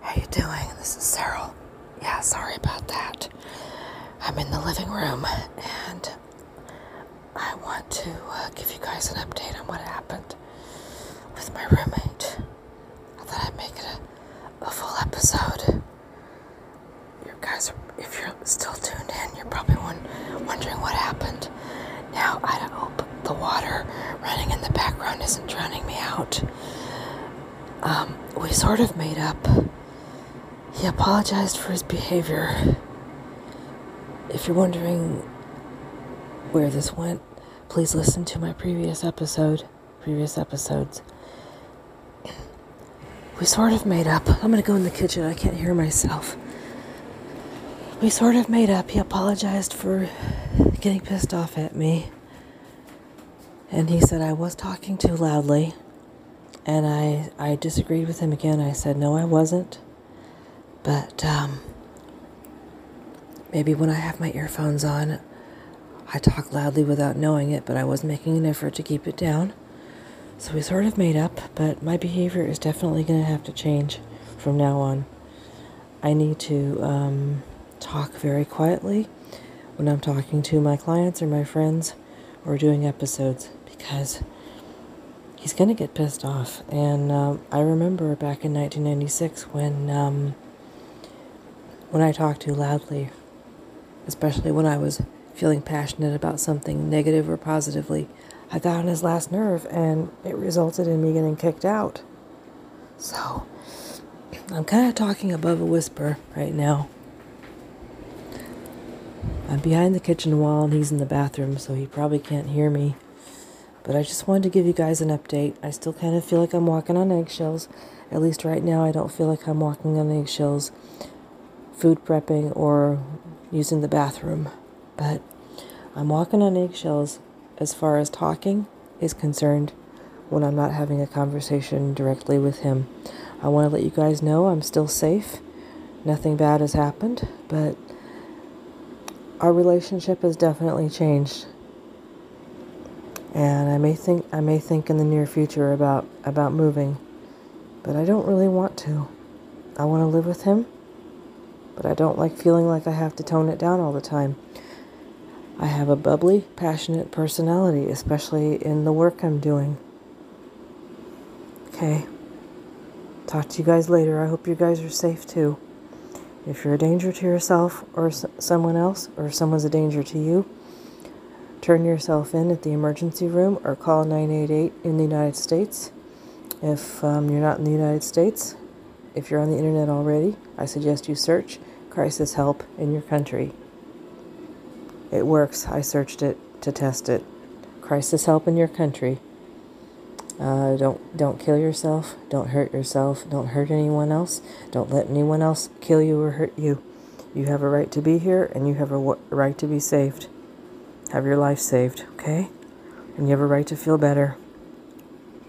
How you doing? This is Cyril. Yeah, sorry about that. I'm in the living room and I want to uh, give you guys an update on what happened with my roommate. I thought I'd make it a, a full episode. You guys, if you're still tuned in, you're probably wondering what happened. Now, I hope the water running in the background isn't drowning me out. Um, we sort of made up. He apologized for his behavior. If you're wondering where this went, please listen to my previous episode, previous episodes. We sort of made up. I'm gonna go in the kitchen. I can't hear myself. We sort of made up. He apologized for getting pissed off at me. And he said I was talking too loudly. And I, I disagreed with him again. I said, no, I wasn't. But um, maybe when I have my earphones on, I talk loudly without knowing it, but I was making an effort to keep it down. So we sort of made up, but my behavior is definitely going to have to change from now on. I need to um, talk very quietly when I'm talking to my clients or my friends or doing episodes because he's going to get pissed off. And um, I remember back in 1996 when um, when I talked too loudly, especially when I was feeling passionate about something negative or positively, I got on his last nerve and it resulted in me getting kicked out. So I'm kind of talking above a whisper right now. I'm behind the kitchen wall and he's in the bathroom, so he probably can't hear me. But I just wanted to give you guys an update. I still kind of feel like I'm walking on eggshells. At least right now, I don't feel like I'm walking on eggshells, food prepping, or using the bathroom. But I'm walking on eggshells as far as talking is concerned when I'm not having a conversation directly with him. I want to let you guys know I'm still safe. Nothing bad has happened, but our relationship has definitely changed. And I may think I may think in the near future about about moving, but I don't really want to. I want to live with him, but I don't like feeling like I have to tone it down all the time. I have a bubbly, passionate personality, especially in the work I'm doing. Okay. Talk to you guys later. I hope you guys are safe too. If you're a danger to yourself or someone else, or someone's a danger to you, turn yourself in at the emergency room or call 988 in the United States. If um, you're not in the United States, if you're on the internet already, I suggest you search crisis help in your country. It works. I searched it to test it. Crisis help in your country. Uh, don't don't kill yourself. Don't hurt yourself. Don't hurt anyone else. Don't let anyone else kill you or hurt you. You have a right to be here, and you have a right to be saved. Have your life saved, okay? And you have a right to feel better.